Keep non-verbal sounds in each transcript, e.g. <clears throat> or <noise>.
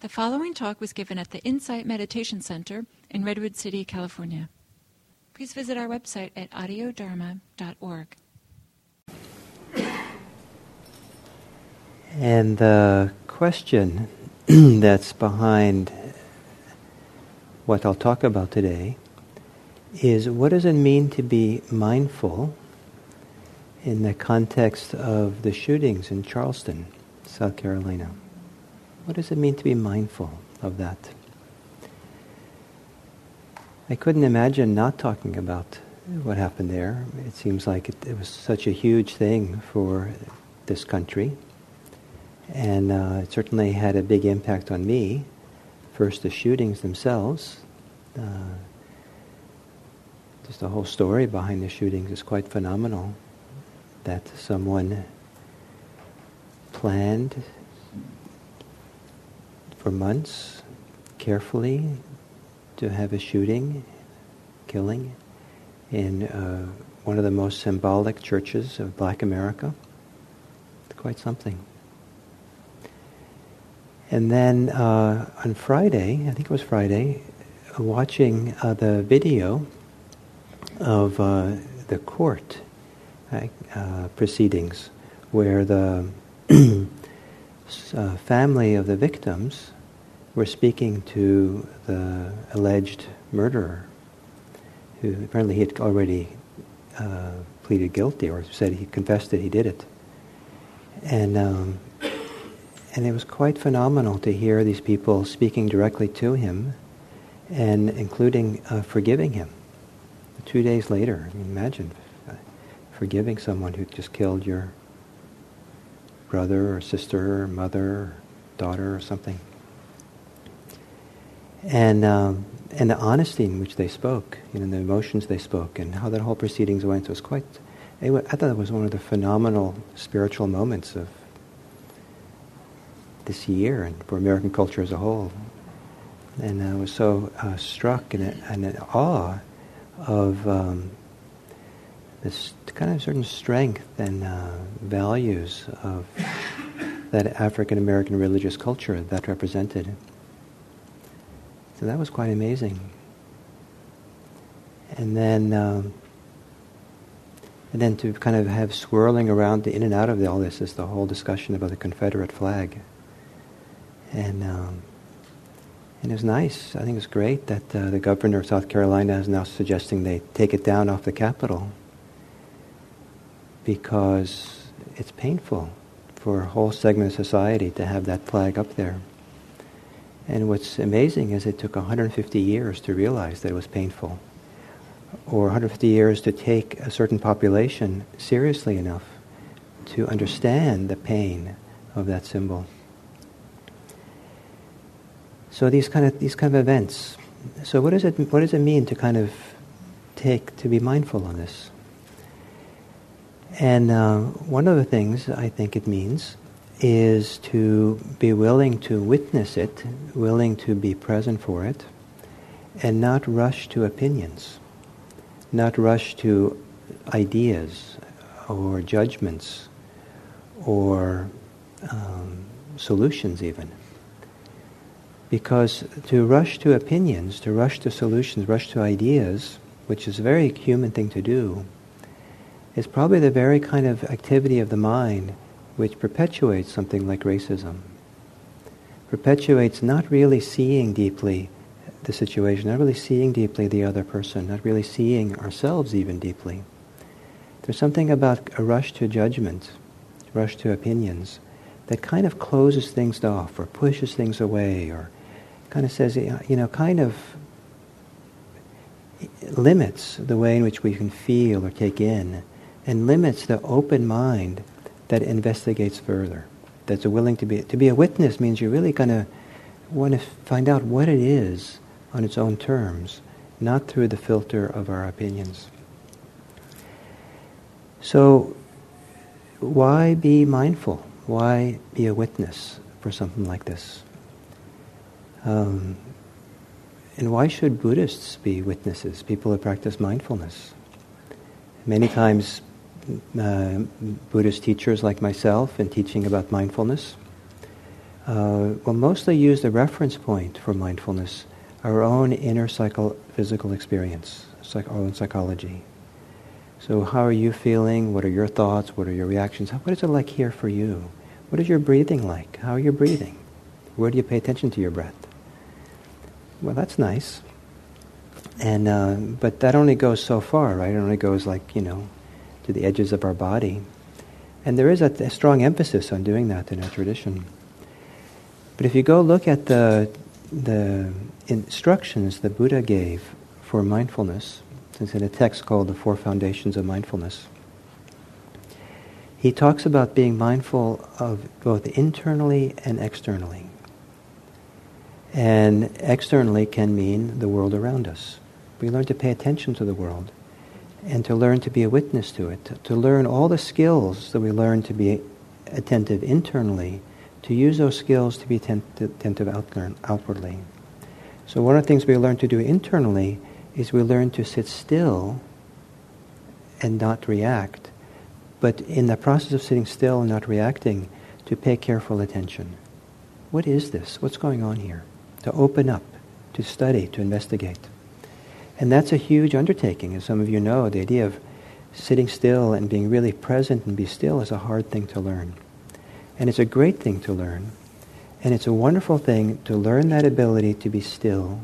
The following talk was given at the Insight Meditation Center in Redwood City, California. Please visit our website at audiodharma.org. And the question <clears throat> that's behind what I'll talk about today is what does it mean to be mindful in the context of the shootings in Charleston, South Carolina? What does it mean to be mindful of that? I couldn't imagine not talking about what happened there. It seems like it, it was such a huge thing for this country. And uh, it certainly had a big impact on me. First, the shootings themselves. Uh, just the whole story behind the shootings is quite phenomenal. That someone planned for months carefully to have a shooting, killing, in uh, one of the most symbolic churches of black America. It's quite something. And then uh, on Friday, I think it was Friday, uh, watching uh, the video of uh, the court uh, proceedings where the <clears throat> uh, family of the victims were speaking to the alleged murderer, who apparently he had already pleaded guilty or said he confessed that he did it. And um, and it was quite phenomenal to hear these people speaking directly to him and including uh, forgiving him. Two days later, imagine uh, forgiving someone who just killed your brother or sister or mother or daughter or something. And, um, and the honesty in which they spoke, you know, the emotions they spoke, and how that whole proceedings went was quite, I thought it was one of the phenomenal spiritual moments of this year and for American culture as a whole. And I was so uh, struck and, and in awe of um, this kind of certain strength and uh, values of that African American religious culture that represented. So that was quite amazing. And then, um, and then to kind of have swirling around the in and out of all this is the whole discussion about the Confederate flag and um, and it was nice. I think it's great that uh, the governor of South Carolina is now suggesting they take it down off the Capitol because it's painful for a whole segment of society to have that flag up there. And what's amazing is it took 150 years to realize that it was painful, or 150 years to take a certain population seriously enough to understand the pain of that symbol. So these kind of these kind of events. So what does it what does it mean to kind of take to be mindful on this? And uh, one of the things I think it means is to be willing to witness it, willing to be present for it, and not rush to opinions, not rush to ideas or judgments or um, solutions even. Because to rush to opinions, to rush to solutions, rush to ideas, which is a very human thing to do, is probably the very kind of activity of the mind which perpetuates something like racism. Perpetuates not really seeing deeply the situation, not really seeing deeply the other person, not really seeing ourselves even deeply. There's something about a rush to judgment, rush to opinions, that kind of closes things off or pushes things away or kind of says, you know, kind of limits the way in which we can feel or take in, and limits the open mind that investigates further. That's willing to be to be a witness means you're really going to want to find out what it is on its own terms, not through the filter of our opinions. So, why be mindful? Why be a witness for something like this? Um, and why should Buddhists be witnesses, people who practice mindfulness? Many times, uh, Buddhist teachers like myself, in teaching about mindfulness, uh, will mostly use the reference point for mindfulness, our own inner psycho- physical experience, psych- our own psychology. So, how are you feeling? What are your thoughts? What are your reactions? What is it like here for you? What is your breathing like? How are you breathing? Where do you pay attention to your breath? Well, that's nice. And uh, but that only goes so far, right? It only goes like you know to the edges of our body, and there is a, a strong emphasis on doing that in our tradition. But if you go look at the the instructions the Buddha gave for mindfulness, it's in a text called The Four Foundations of Mindfulness. He talks about being mindful of both internally and externally. And externally can mean the world around us. We learn to pay attention to the world and to learn to be a witness to it, to, to learn all the skills that we learn to be attentive internally, to use those skills to be attentive outwardly. So one of the things we learn to do internally is we learn to sit still and not react, but in the process of sitting still and not reacting, to pay careful attention. What is this? What's going on here? To open up, to study, to investigate. And that's a huge undertaking. As some of you know, the idea of sitting still and being really present and be still is a hard thing to learn. And it's a great thing to learn. And it's a wonderful thing to learn that ability to be still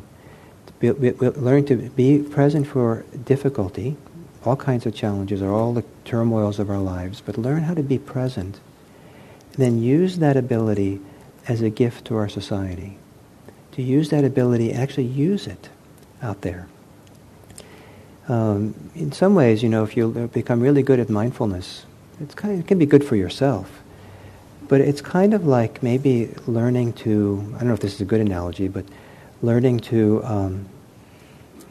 we, we, we learn to be present for difficulty, all kinds of challenges or all the turmoils of our lives, but learn how to be present. And then use that ability as a gift to our society. To use that ability, actually use it out there. Um, in some ways, you know, if you become really good at mindfulness, it's kind of, it can be good for yourself. But it's kind of like maybe learning to, I don't know if this is a good analogy, but learning to um,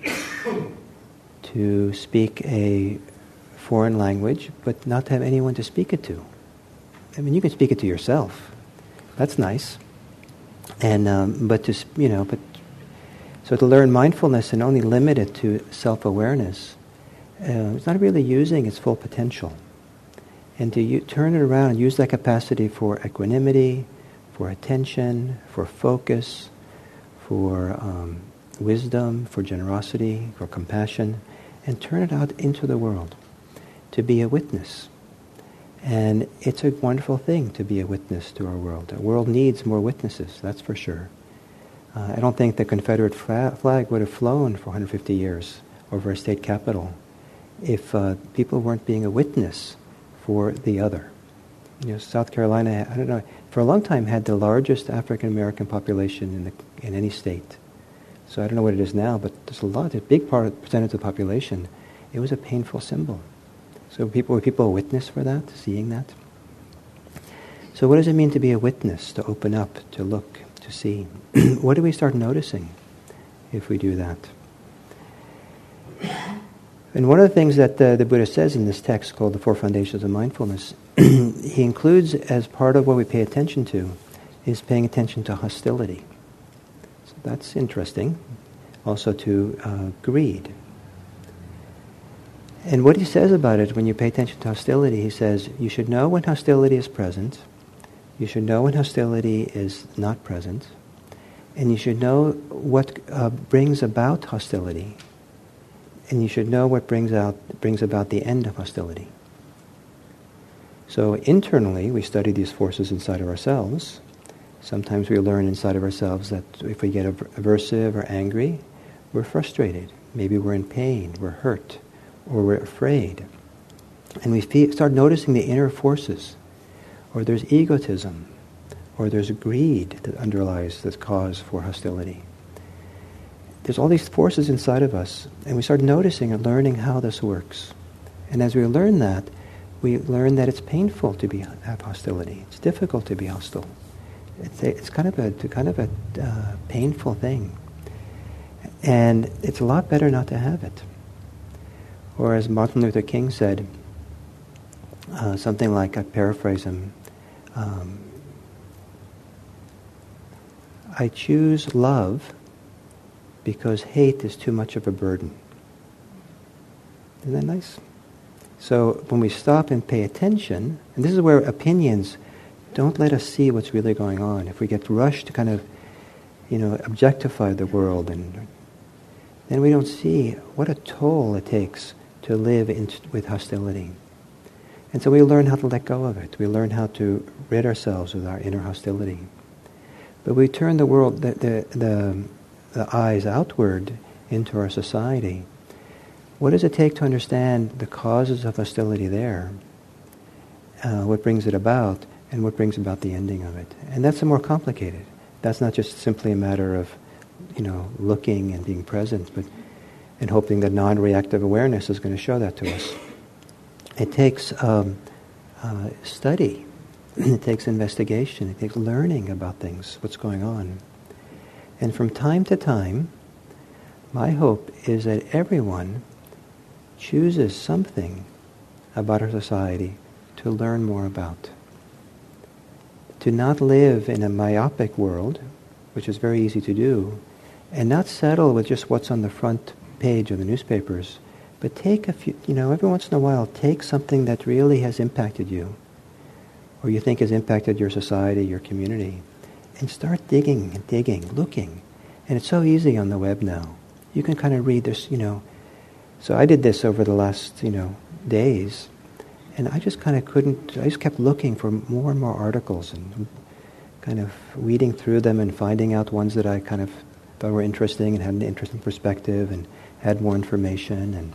<coughs> to speak a foreign language, but not to have anyone to speak it to. I mean, you can speak it to yourself. That's nice. And um, but to you know, but so to learn mindfulness and only limit it to self-awareness, uh, it's not really using its full potential. And to u- turn it around and use that capacity for equanimity, for attention, for focus, for um, wisdom, for generosity, for compassion, and turn it out into the world to be a witness. And it's a wonderful thing to be a witness to our world. The world needs more witnesses, that's for sure. Uh, I don't think the Confederate flag would have flown for 150 years over a state capital if uh, people weren't being a witness for the other. You know, South Carolina, I don't know, for a long time had the largest African American population in, the, in any state. So I don't know what it is now, but there's a lot, a big part of percentage of the population. It was a painful symbol. So people were people a witness for that, seeing that. So what does it mean to be a witness, to open up, to look, to see? <clears throat> what do we start noticing if we do that? And one of the things that uh, the Buddha says in this text called the Four Foundations of Mindfulness <clears throat> he includes as part of what we pay attention to is paying attention to hostility. So that's interesting. Also to uh, greed. And what he says about it when you pay attention to hostility, he says you should know when hostility is present, you should know when hostility is not present, and you should know what uh, brings about hostility, and you should know what brings out brings about the end of hostility. So internally, we study these forces inside of ourselves. Sometimes we learn inside of ourselves that if we get aversive or angry, we're frustrated. Maybe we're in pain, we're hurt, or we're afraid. And we start noticing the inner forces. Or there's egotism, or there's greed that underlies this cause for hostility. There's all these forces inside of us, and we start noticing and learning how this works. And as we learn that, we learn that it's painful to be have hostility. It's difficult to be hostile. It's, a, it's kind of a kind of a uh, painful thing, and it's a lot better not to have it. Or as Martin Luther King said, uh, something like I paraphrase him. Um, I choose love because hate is too much of a burden. Isn't that nice? So when we stop and pay attention, and this is where opinions don't let us see what's really going on. If we get rushed to kind of, you know, objectify the world, and then we don't see what a toll it takes to live in, with hostility. And so we learn how to let go of it. We learn how to rid ourselves of our inner hostility. But we turn the world, the, the, the, the eyes outward into our society. What does it take to understand the causes of hostility there? Uh, what brings it about? And what brings about the ending of it? And that's more complicated. That's not just simply a matter of, you know, looking and being present, but and hoping that non-reactive awareness is going to show that to us. It takes um, uh, study. <clears throat> it takes investigation. It takes learning about things, what's going on. And from time to time, my hope is that everyone chooses something about our society to learn more about. To not live in a myopic world, which is very easy to do, and not settle with just what's on the front page of the newspapers, but take a few, you know, every once in a while, take something that really has impacted you, or you think has impacted your society, your community, and start digging and digging, looking. And it's so easy on the web now. You can kind of read this, you know. So I did this over the last, you know, days, and I just kind of couldn't, I just kept looking for more and more articles and kind of weeding through them and finding out ones that I kind of thought were interesting and had an interesting perspective and had more information and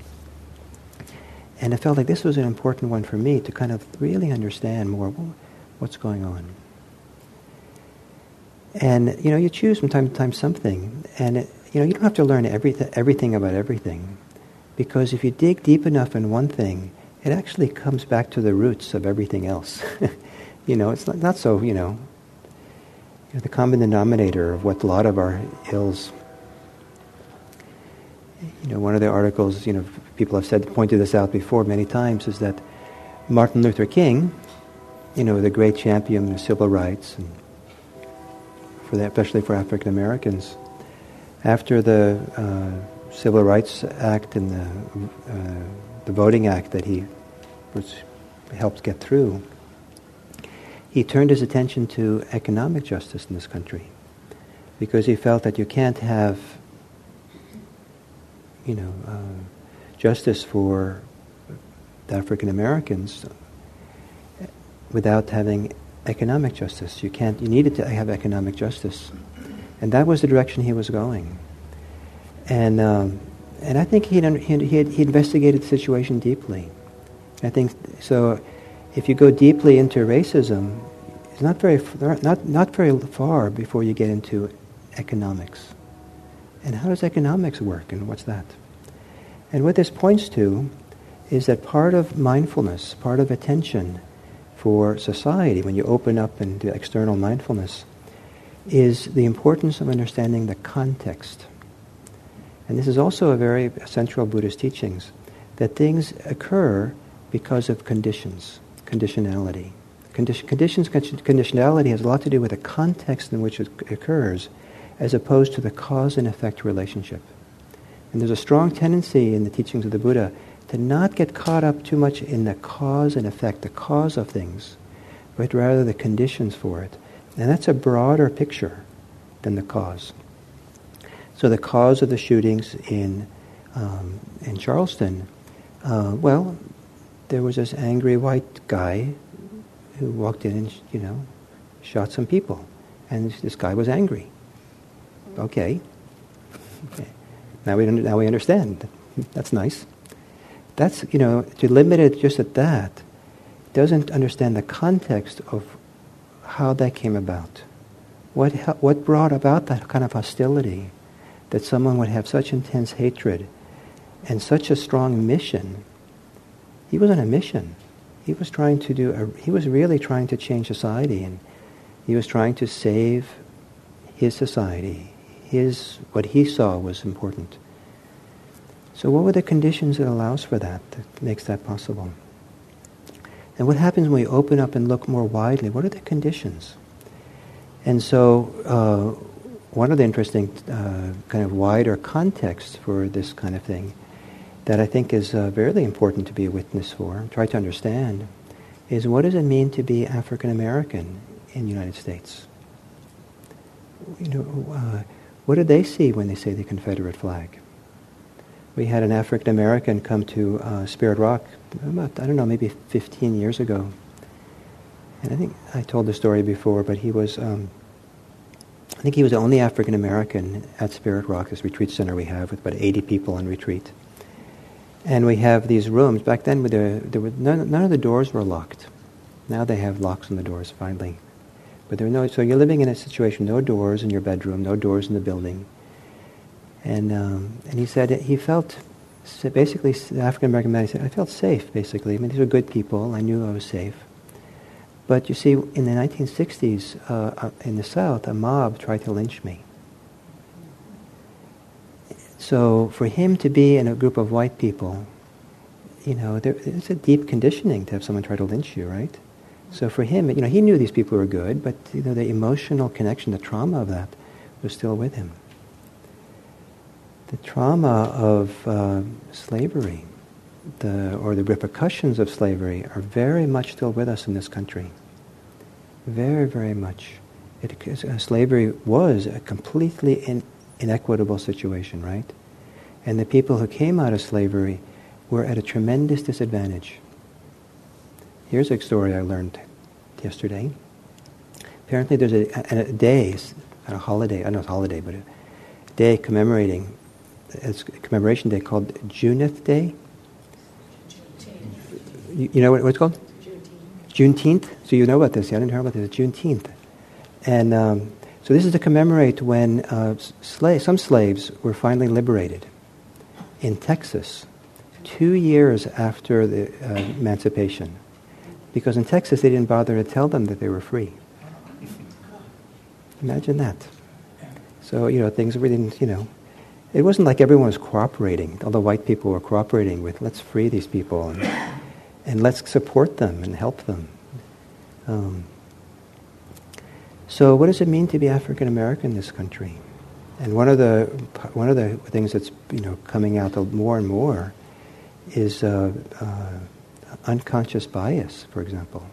and I felt like this was an important one for me to kind of really understand more what's going on. And you know, you choose from time to time something, and it, you know, you don't have to learn everything, everything about everything, because if you dig deep enough in one thing, it actually comes back to the roots of everything else. <laughs> you know, it's not, not so, you know, you know, the common denominator of what a lot of our ills. You know, one of the articles, you know, people have said, pointed this out before many times, is that Martin Luther King, you know, the great champion of civil rights, and for especially for African Americans, after the uh, Civil Rights Act and the, uh, the Voting Act that he was helped get through, he turned his attention to economic justice in this country because he felt that you can't have, you know, uh, justice for African Americans without having economic justice. You can't. You needed to have economic justice, and that was the direction he was going. And um, and I think he he he investigated the situation deeply. I think so if you go deeply into racism, it's not very, not, not very far before you get into economics. And how does economics work, and what's that? And what this points to is that part of mindfulness, part of attention for society, when you open up into external mindfulness, is the importance of understanding the context. And this is also a very central Buddhist teachings, that things occur because of conditions conditionality. Condition, conditions, conditionality has a lot to do with the context in which it occurs as opposed to the cause and effect relationship. And there's a strong tendency in the teachings of the Buddha to not get caught up too much in the cause and effect, the cause of things, but rather the conditions for it. And that's a broader picture than the cause. So the cause of the shootings in, um, in Charleston, uh, well, there was this angry white guy who walked in and, you know, shot some people. And this guy was angry. Okay. okay. <laughs> Now, we, now we understand. <laughs> That's nice. That's, you know, to limit it just at that doesn't understand the context of how that came about. What, what brought about that kind of hostility that someone would have such intense hatred and such a strong mission he was on a mission. He was trying to do, a, he was really trying to change society and he was trying to save his society. His, what he saw was important. So what were the conditions that allows for that, that makes that possible? And what happens when we open up and look more widely? What are the conditions? And so uh, one of the interesting uh, kind of wider contexts for this kind of thing that I think is uh, very important to be a witness for, try to understand, is what does it mean to be African American in the United States. You know, uh, what do they see when they say the Confederate flag? We had an African American come to uh, Spirit Rock about, I don't know, maybe 15 years ago. And I think I told the story before, but he was, um, I think he was the only African American at Spirit Rock, this retreat center we have with about 80 people on retreat. And we have these rooms. Back then, there, there were none, none of the doors were locked. Now they have locks on the doors, finally. But there are no, so you're living in a situation, no doors in your bedroom, no doors in the building. And, um, and he said he felt, basically, the African American man, he said, I felt safe, basically. I mean, these were good people. I knew I was safe. But you see, in the 1960s, uh, uh, in the South, a mob tried to lynch me. So for him to be in a group of white people, you know, there, it's a deep conditioning to have someone try to lynch you, right? So for him, you know, he knew these people were good, but you know, the emotional connection, the trauma of that, was still with him. The trauma of uh, slavery, the, or the repercussions of slavery, are very much still with us in this country. Very, very much. It, uh, slavery was a completely in, inequitable situation, right? And the people who came out of slavery were at a tremendous disadvantage. Here's a story I learned yesterday. Apparently, there's a, a, a day, a holiday, I don't know it's a holiday, but a day commemorating, it's a commemoration day called Juneth Day. You, you know what, what, it's called? Juneteenth. Juneteenth. So you know about this. Yeah, I didn't hear about this. It's Juneteenth. And um, so this is to commemorate when uh, slave, some slaves were finally liberated in Texas, two years after the uh, emancipation. Because in Texas, they didn't bother to tell them that they were free. Imagine that. So, you know, things really didn't, you know, it wasn't like everyone was cooperating. All the white people were cooperating with, let's free these people and, and let's support them and help them. Um, so, what does it mean to be African American in this country? And one of the one of the things that's you know coming out more and more is uh, uh, unconscious bias, for example,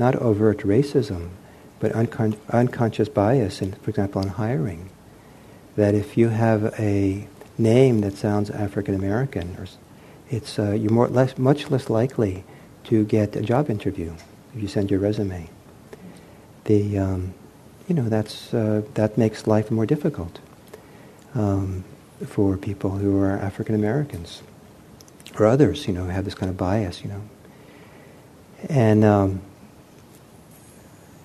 not overt racism, but uncon- unconscious bias, in, for example, in hiring. That if you have a name that sounds African American, it's uh, you're more less, much less likely to get a job interview if you send your resume. The um, you know, that's, uh, that makes life more difficult um, for people who are African Americans or others, you know, who have this kind of bias, you know. And, um,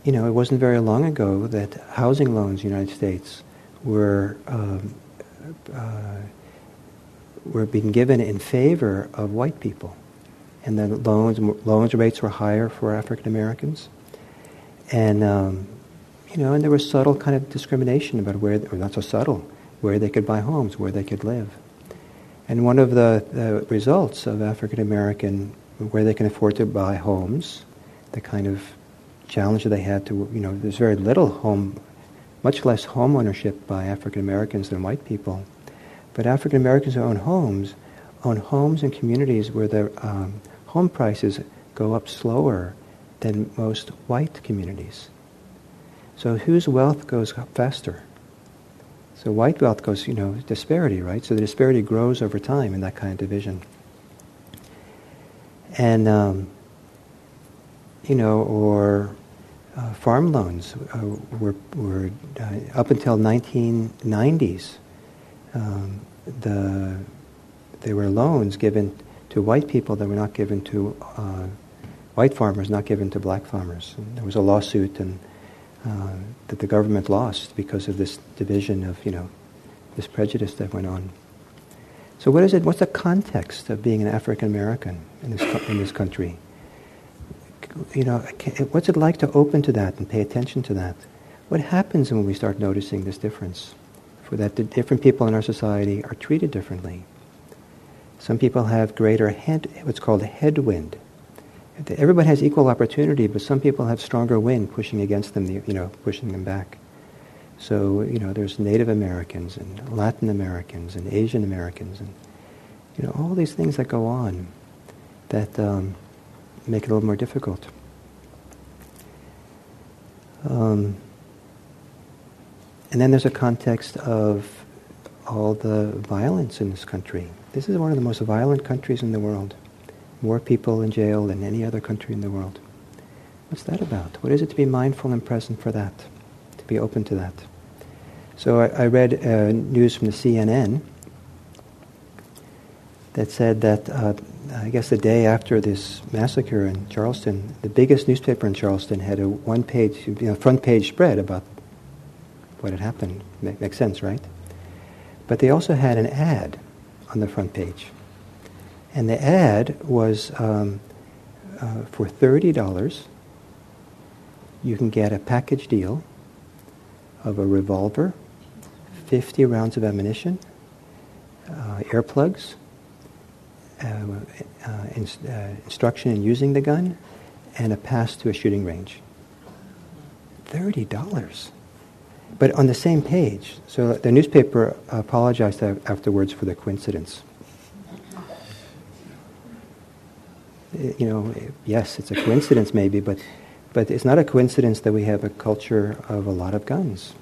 you know, it wasn't very long ago that housing loans in the United States were, um, uh, were being given in favor of white people. And the loans, loans rates were higher for African Americans. And um, you know, and there was subtle kind of discrimination about where, or not so subtle, where they could buy homes, where they could live. And one of the, the results of African American, where they can afford to buy homes, the kind of challenge that they had to, you know, there's very little home, much less home ownership by African Americans than white people. But African Americans who own homes own homes in communities where the um, home prices go up slower than most white communities. So whose wealth goes up faster? So white wealth goes, you know, disparity, right? So the disparity grows over time in that kind of division. And, um, you know, or uh, farm loans uh, were, were uh, up until 1990s, um, the, they were loans given to white people that were not given to uh, white farmers, not given to black farmers. And there was a lawsuit and uh, that the government lost because of this division of, you know, this prejudice that went on. So what is it, what's the context of being an African American in this, in this country? You know, what's it like to open to that and pay attention to that? What happens when we start noticing this difference? For that the different people in our society are treated differently. Some people have greater head, what's called headwind everybody has equal opportunity, but some people have stronger wind pushing against them, you know, pushing them back. So, you know, there's Native Americans and Latin Americans and Asian Americans and, you know, all these things that go on that um, make it a little more difficult. Um, and then there's a context of all the violence in this country. This is one of the most violent countries in the world. More people in jail than any other country in the world. What's that about? What is it to be mindful and present for that? To be open to that? So I, I read uh, news from the CNN that said that uh, I guess the day after this massacre in Charleston, the biggest newspaper in Charleston had a one-page, you know, front-page spread about what had happened. Makes sense, right? But they also had an ad on the front page, and the ad was um, uh, for thirty dollars. You can get a package deal of a revolver, fifty rounds of ammunition, uh, earplugs uh, uh, uh, instruction in using the gun, and a pass to a shooting range. Thirty dollars. But on the same page, so the newspaper apologized afterwards for the coincidence. You know, yes, it's a coincidence maybe, but, but it's not a coincidence that we have a culture of a lot of guns.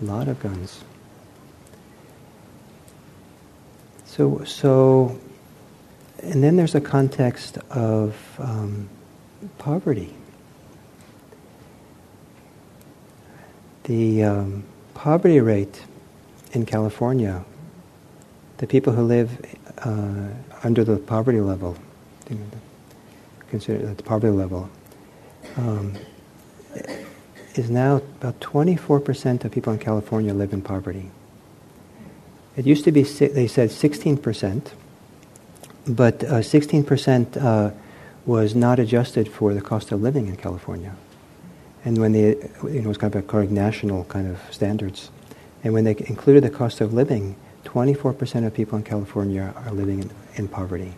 A lot of guns. So, so and then there's a context of um, poverty. The um, poverty rate in California, the people who live uh, under the poverty level, know, consider the poverty level, um, is now about 24% of people in California live in poverty. It used to be, they said 16%, but uh, 16% uh, was not adjusted for the cost of living in California. And when they, you know, it was kind of according national kind of standards. And when they included the cost of living, 24% of people in California are living in, in poverty.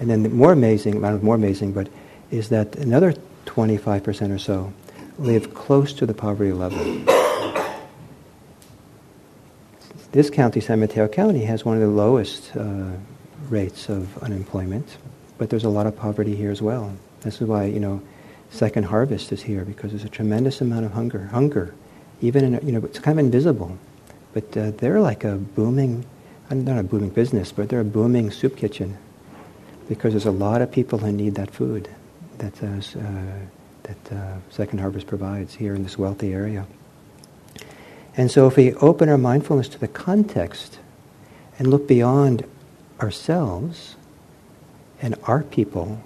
And then the more amazing, not more amazing, but is that another 25% or so live close to the poverty level. This county, San Mateo County, has one of the lowest uh, rates of unemployment, but there's a lot of poverty here as well. This is why, you know, Second Harvest is here because there's a tremendous amount of hunger. Hunger, even in, you know, it's kind of invisible, but uh, they're like a booming, not a booming business, but they're a booming soup kitchen because there's a lot of people who need that food that, uh, that uh, Second Harvest provides here in this wealthy area. And so if we open our mindfulness to the context and look beyond ourselves and our people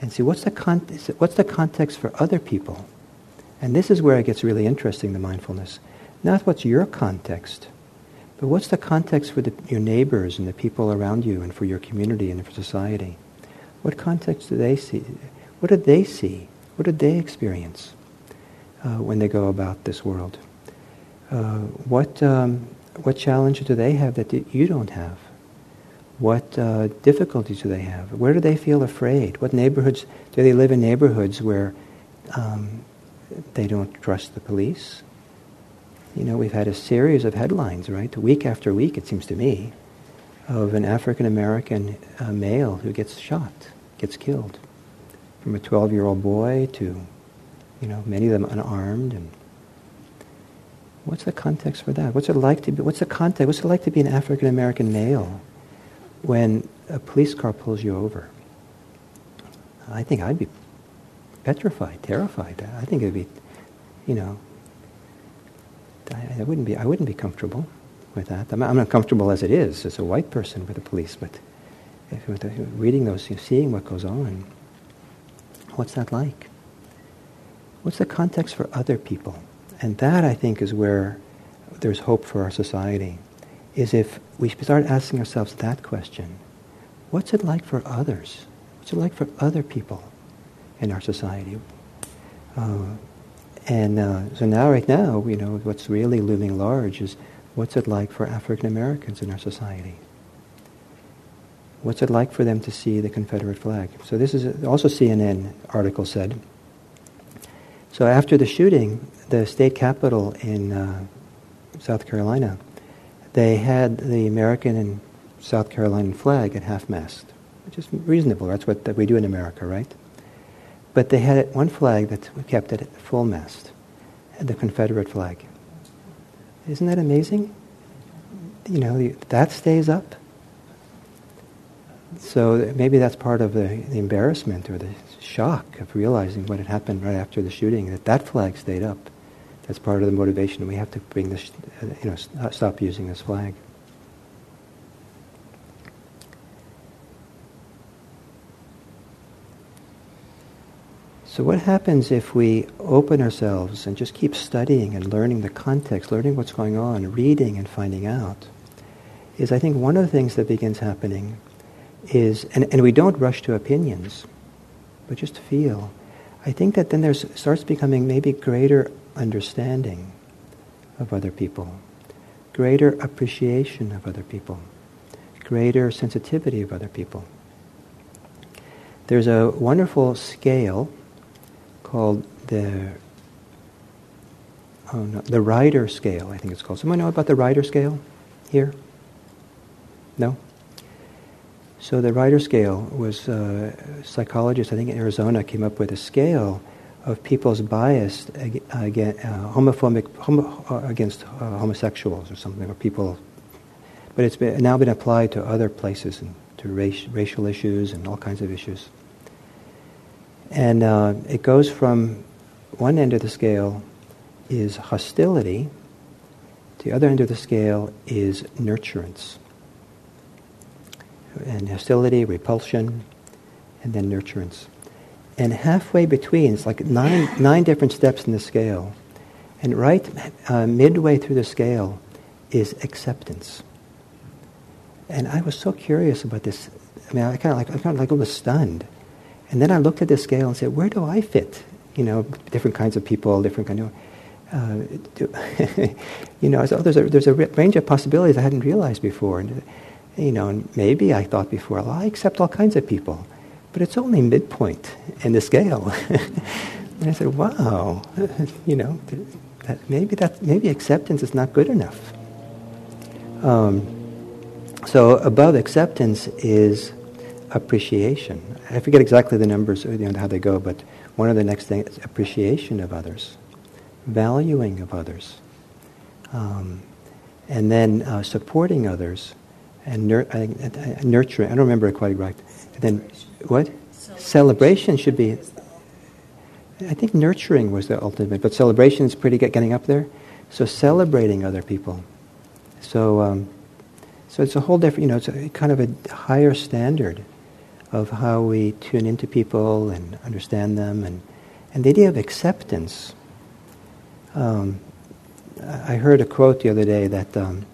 and see what's the, con- what's the context for other people. And this is where it gets really interesting, the mindfulness. Not what's your context, but what's the context for the, your neighbors and the people around you and for your community and for society? What context do they see? What do they see? What do they experience uh, when they go about this world? Uh, what, um, what challenges do they have that you don't have? What uh, difficulties do they have? Where do they feel afraid? What neighborhoods do they live in? Neighborhoods where um, they don't trust the police. You know, we've had a series of headlines, right, week after week, it seems to me, of an African American uh, male who gets shot, gets killed, from a 12-year-old boy to, you know, many of them unarmed and What's the context for that? What's it like to be? What's the context? What's it like to be an African American male when a police car pulls you over. I think I'd be petrified, terrified. I think it'd be, you know, I, I wouldn't be. I wouldn't be comfortable with that. I'm, I'm not comfortable as it is as a white person with the police, but if, with the, reading those, seeing what goes on, what's that like? What's the context for other people? And that, I think, is where there's hope for our society is if we start asking ourselves that question what's it like for others? What's it like for other people in our society? Uh, and uh, so now, right now, you know, what's really looming large is what's it like for African Americans in our society? What's it like for them to see the Confederate flag? So this is also CNN article said. So after the shooting, the state capitol in uh, South Carolina they had the American and South Carolinian flag at half-mast, which is reasonable. That's what that we do in America, right? But they had one flag that we kept at full mast, the Confederate flag. Isn't that amazing? You know, that stays up. So maybe that's part of the, the embarrassment or the shock of realizing what had happened right after the shooting, that that flag stayed up. That's part of the motivation. We have to bring this, uh, you know, uh, stop using this flag. So, what happens if we open ourselves and just keep studying and learning the context, learning what's going on, reading and finding out? Is I think one of the things that begins happening is, and, and we don't rush to opinions, but just feel. I think that then there starts becoming maybe greater understanding of other people, greater appreciation of other people, greater sensitivity of other people. There's a wonderful scale called the oh no, the Rider scale. I think it's called. Someone know about the Rider scale here? No. So the Rider scale was uh, psychologists, I think in Arizona, came up with a scale of people's bias against, uh, homophobic homo, uh, against uh, homosexuals or something, or people. But it's been, now been applied to other places and to race, racial issues and all kinds of issues. And uh, it goes from one end of the scale is hostility, the other end of the scale is nurturance. And hostility, repulsion, and then nurturance. And halfway between, it's like nine, nine different steps in the scale. And right uh, midway through the scale is acceptance. And I was so curious about this. I mean, I kind of like I kind of like was stunned. And then I looked at the scale and said, where do I fit? You know, different kinds of people, different kind of. Uh, <laughs> you know, I said, oh, there's a, there's a range of possibilities I hadn't realized before. And, you know, and maybe I thought before, well, I accept all kinds of people, but it's only midpoint in the scale. <laughs> and I said, wow, <laughs> you know, that maybe that maybe acceptance is not good enough. Um, so above acceptance is appreciation. I forget exactly the numbers, you know, how they go, but one of the next things is appreciation of others, valuing of others, um, and then uh, supporting others, and nur- I, I, nurturing. I don't remember it quite right. And then what? Celebration. celebration should be. I think nurturing was the ultimate, but celebration is pretty get, getting up there. So celebrating other people. So, um, so it's a whole different. You know, it's a, kind of a higher standard of how we tune into people and understand them, and, and the idea of acceptance. Um, I heard a quote the other day that um,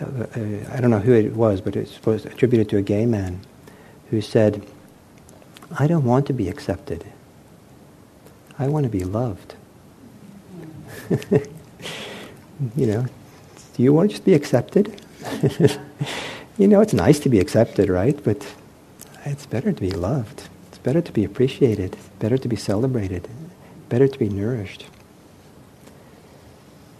uh, I don't know who it was, but it's was attributed to a gay man who said, "I don't want to be accepted. I want to be loved." <laughs> you know, do you want to just be accepted? <laughs> you know, it's nice to be accepted, right? But it's better to be loved. It's better to be appreciated. Better to be celebrated. Better to be nourished.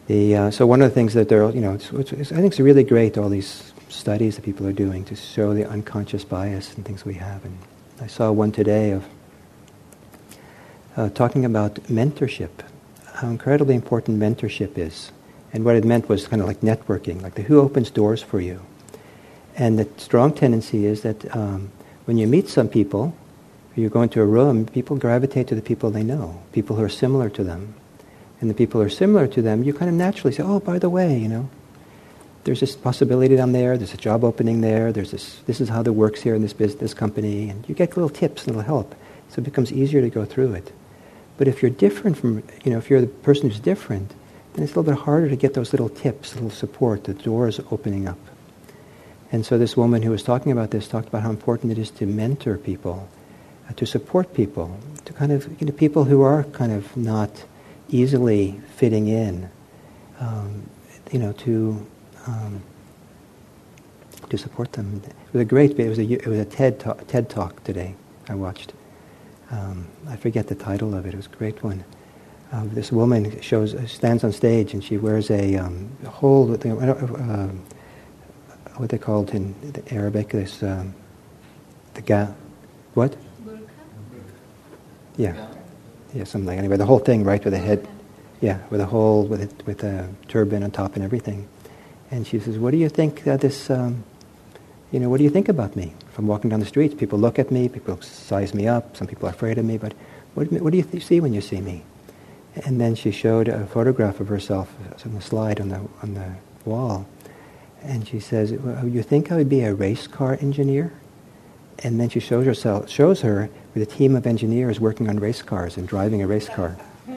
The, uh, so one of the things that they're, you know, it's, it's, I think it's really great, all these studies that people are doing to show the unconscious bias and things we have. And I saw one today of uh, talking about mentorship, how incredibly important mentorship is. And what it meant was kind of like networking, like the who opens doors for you. And the strong tendency is that um, when you meet some people, you go into a room, people gravitate to the people they know, people who are similar to them. And the people who are similar to them, you kind of naturally say, oh, by the way, you know, there's this possibility down there, there's a job opening there, there's this, this is how the works here in this business company, and you get little tips little help. So it becomes easier to go through it. But if you're different from, you know, if you're the person who's different, then it's a little bit harder to get those little tips, little support, the doors opening up. And so this woman who was talking about this talked about how important it is to mentor people, uh, to support people, to kind of, you know, people who are kind of not easily fitting in, um, you know, to um, to support them. It was a great, it was a, it was a TED talk, TED talk today I watched. Um, I forget the title of it. It was a great one. Uh, this woman shows stands on stage and she wears a, um, whole uh, what they called in Arabic, this um, the ga, what? Yeah. Yeah, something like anyway. The whole thing, right, with the head. Yeah, with a whole with a, with a turban on top and everything. And she says, "What do you think that this? Um, you know, what do you think about me? If I'm walking down the streets, people look at me, people size me up. Some people are afraid of me, but what, what do you th- see when you see me?" And then she showed a photograph of herself on the slide on the on the wall, and she says, well, "You think I would be a race car engineer?" And then she shows herself shows her with a team of engineers working on race cars and driving a race car. <laughs>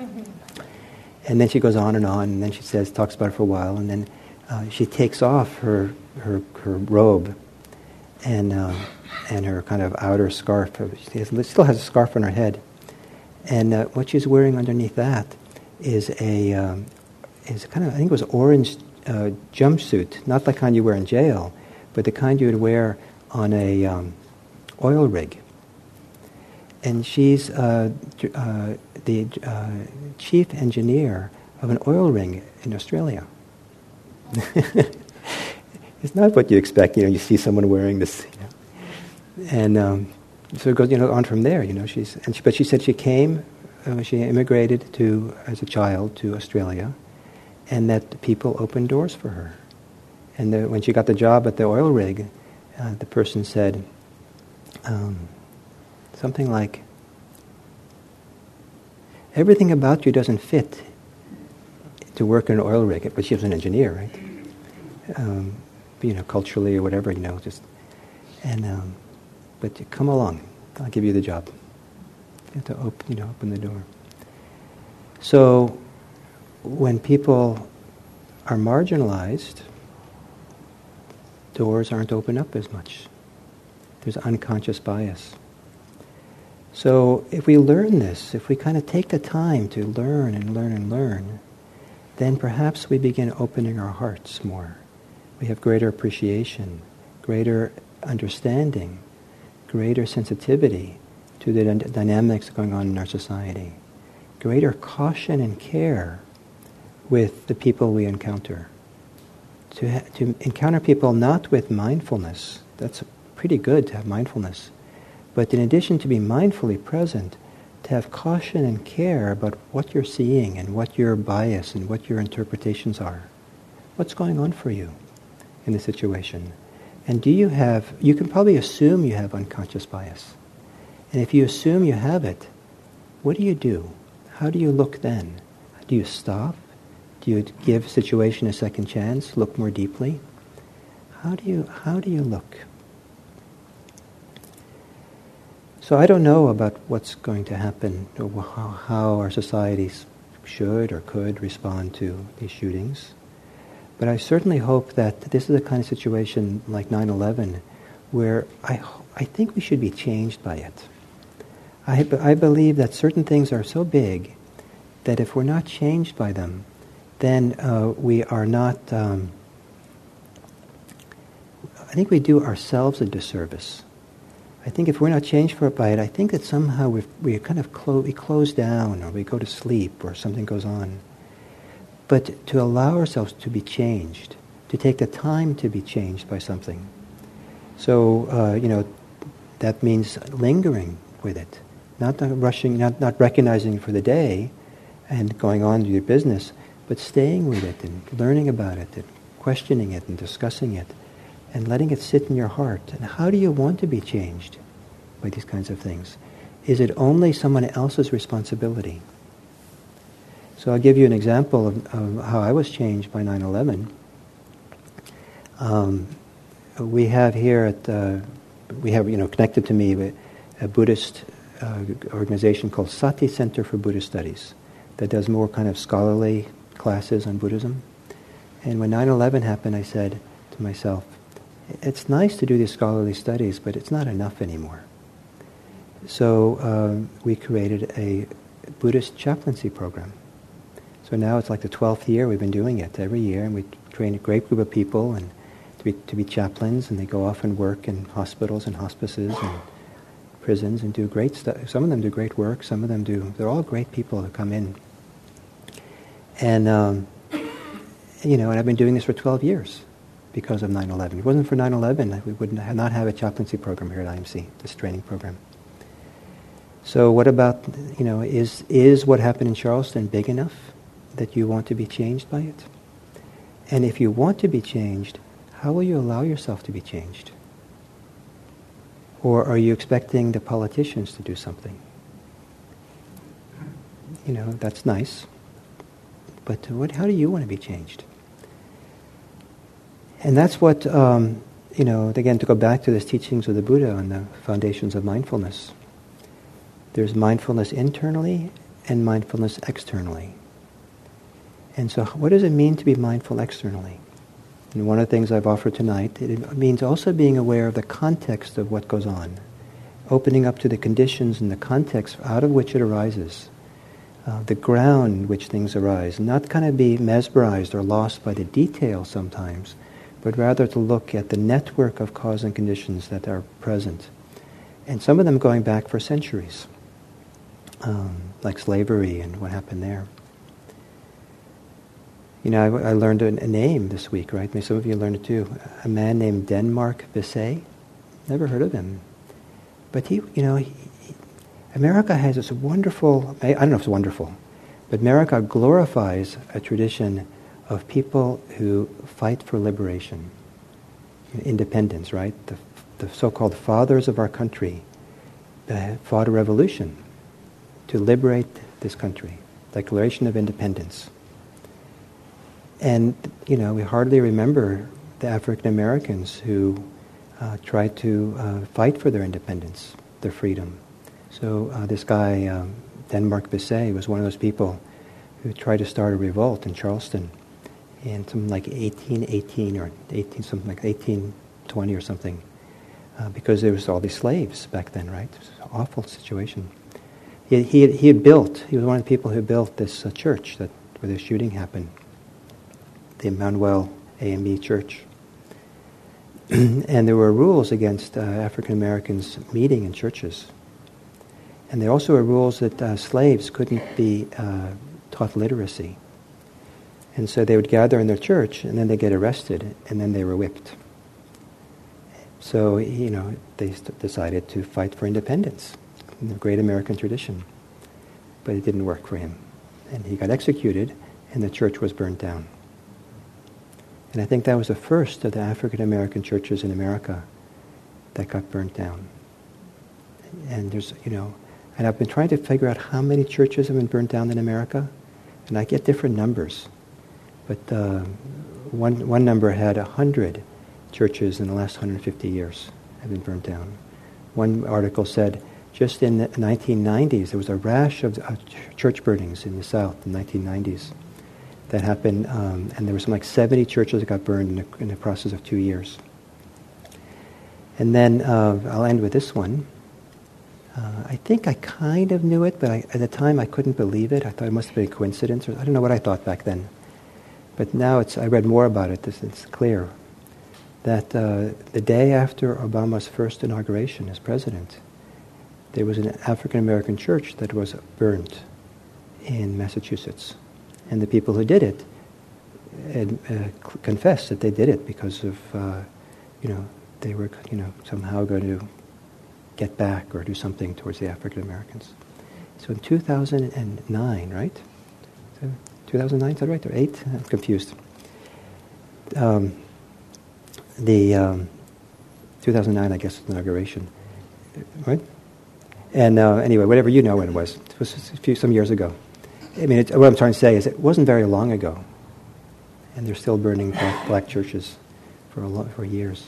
And then she goes on and on, and then she says, talks about it for a while, and then uh, she takes off her, her, her robe and, uh, and her kind of outer scarf. She has, still has a scarf on her head. And uh, what she's wearing underneath that is a, um, is kind of, I think it was orange uh, jumpsuit, not the kind you wear in jail, but the kind you would wear on a um, oil rig and she's uh, uh, the uh, chief engineer of an oil ring in Australia. <laughs> it's not what you expect. You know, you see someone wearing this, you know. and um, so it goes, you know, on from there. You know, she's she, but she said she came, uh, she immigrated to as a child to Australia, and that people opened doors for her. And the, when she got the job at the oil rig, uh, the person said. Um, Something like, everything about you doesn't fit to work in an oil rig, but she was an engineer, right? Um, you know, culturally or whatever, you know, just, and, um, but come along, I'll give you the job. You have to open, you know, open the door. So, when people are marginalized, doors aren't open up as much. There's unconscious bias. So if we learn this, if we kind of take the time to learn and learn and learn, then perhaps we begin opening our hearts more. We have greater appreciation, greater understanding, greater sensitivity to the d- dynamics going on in our society, greater caution and care with the people we encounter. To, ha- to encounter people not with mindfulness, that's pretty good to have mindfulness, but in addition to be mindfully present, to have caution and care about what you're seeing and what your bias and what your interpretations are. What's going on for you in the situation? And do you have, you can probably assume you have unconscious bias. And if you assume you have it, what do you do? How do you look then? Do you stop? You give a situation a second chance? Look more deeply? How do you, how do you look? So I don't know about what's going to happen, or how our societies should or could respond to these shootings. But I certainly hope that this is a kind of situation like 9-11 where I, I think we should be changed by it. I, I believe that certain things are so big that if we're not changed by them, then uh, we are not, um, I think we do ourselves a disservice I think if we're not changed for it by it, I think that somehow we we kind of clo- we close down or we go to sleep or something goes on. But to allow ourselves to be changed, to take the time to be changed by something. So, uh, you know, that means lingering with it, not rushing, not, not recognizing for the day and going on to your business, but staying with it and learning about it and questioning it and discussing it and letting it sit in your heart. And how do you want to be changed by these kinds of things? Is it only someone else's responsibility? So I'll give you an example of, of how I was changed by 9/11. Um, we have here at uh, we have you know connected to me a Buddhist uh, organization called Sati Center for Buddhist Studies that does more kind of scholarly classes on Buddhism. And when 9/11 happened, I said to myself, it's nice to do these scholarly studies, but it's not enough anymore. So um, we created a Buddhist chaplaincy program. So now it's like the 12th year we've been doing it every year, and we train a great group of people and to be, to be chaplains, and they go off and work in hospitals and hospices and prisons and do great stuff. Some of them do great work, some of them do, they're all great people who come in. And, um, you know, and I've been doing this for 12 years because of 9-11. If it wasn't for 9-11, we would not have a chaplaincy program here at IMC, this training program. So what about, you know, is, is what happened in Charleston big enough that you want to be changed by it? And if you want to be changed, how will you allow yourself to be changed? Or are you expecting the politicians to do something? You know, that's nice. But what, how do you want to be changed? And that's what, um, you know, again, to go back to the teachings of the Buddha on the foundations of mindfulness. There's mindfulness internally and mindfulness externally. And so, what does it mean to be mindful externally? And one of the things I've offered tonight, it means also being aware of the context of what goes on, opening up to the conditions and the context out of which it arises, uh, the ground in which things arise, not kind of be mesmerized or lost by the details sometimes, but rather to look at the network of cause and conditions that are present. And some of them going back for centuries, um, like slavery and what happened there. You know, I, I learned a, a, name this week, right? Maybe some of you learned it too. A man named Denmark Vesey. Never heard of him. But he, you know, America has this wonderful, I, don't know if it's wonderful, but America glorifies a tradition of people who fight for liberation, independence, right? The, the so-called fathers of our country fought a revolution to liberate this country, Declaration of Independence. And, you know, we hardly remember the African Americans who uh, tried to uh, fight for their independence, their freedom. So uh, this guy, um, Denmark Vesey, was one of those people who tried to start a revolt in Charleston in something like 1818 or 18, something like 1820 or something, uh, because there was all these slaves back then, right? It was an awful situation. He, he, had, he had built, he was one of the people who built this uh, church that, where the shooting happened the Emanuel AME Church. <clears throat> and there were rules against uh, African Americans meeting in churches. And there also were rules that uh, slaves couldn't be uh, taught literacy. And so they would gather in their church, and then they get arrested, and then they were whipped. So, you know, they decided to fight for independence in the great American tradition. But it didn't work for him. And he got executed, and the church was burned down. And I think that was the first of the African American churches in America that got burnt down. And there's, you know, and I've been trying to figure out how many churches have been burnt down in America, and I get different numbers. But uh, one, one number had 100 churches in the last 150 years have been burnt down. One article said just in the 1990s, there was a rash of church burnings in the South in the 1990s that happened, um, and there were some like 70 churches that got burned in the, in the process of two years. And then uh, I'll end with this one. Uh, I think I kind of knew it, but I, at the time I couldn't believe it. I thought it must have been a coincidence, or I don't know what I thought back then. But now it's, I read more about it. It's, it's clear that uh, the day after Obama's first inauguration as president, there was an African American church that was burned in Massachusetts and the people who did it had, uh, confessed that they did it because of, uh, you know, they were, you know, somehow going to get back or do something towards the African Americans. So in 2009, right? 2009, is that right? Or 8? I'm confused. Um, the um, 2009, I guess, was inauguration, right? And uh, anyway, whatever you know when it was, it was few, some years ago. I mean, it, what I'm trying to say is it wasn't very long ago, and they're still burning black, churches for, a for years.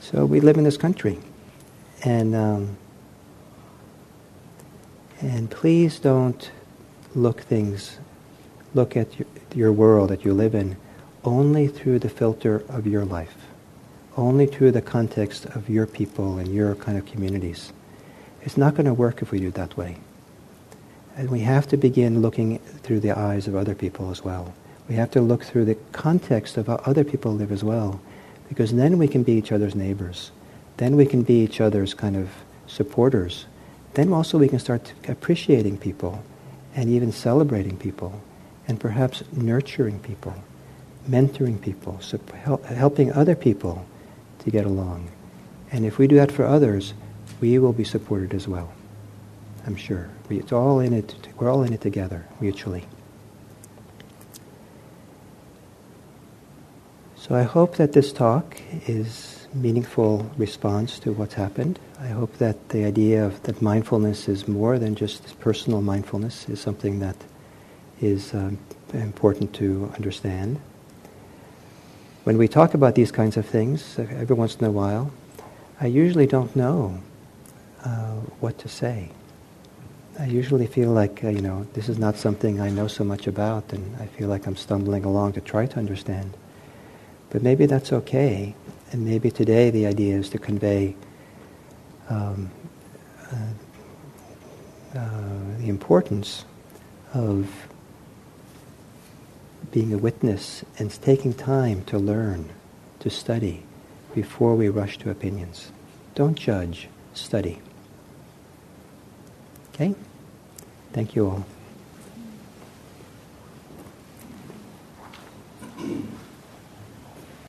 So we live in this country, and um, and please don't look things, look at your, your world that you live in, only through the filter of your life, only through the context of your people and your kind of communities. It's not going to work if we do it that way. And we have to begin looking through the eyes of other people as well. We have to look through the context of how other people live as well, because then we can be each other's neighbors. Then we can be each other's kind of supporters. Then also we can start appreciating people and even celebrating people and perhaps nurturing people, mentoring people, helping other people to get along. And if we do that for others, we will be supported as well. I'm sure. It's all in it. We're all in it together, mutually. So I hope that this talk is meaningful response to what's happened. I hope that the idea of that mindfulness is more than just personal mindfulness is something that is um, important to understand. When we talk about these kinds of things, uh, every once in a while, I usually don't know uh, what to say. I usually feel like, uh, you know, this is not something I know so much about, and I feel like I'm stumbling along to try to understand. But maybe that's okay. And maybe today the idea is to convey um, uh, uh, the importance of being a witness and taking time to learn, to study before we rush to opinions. Don't judge, study. Okay? Thank you all.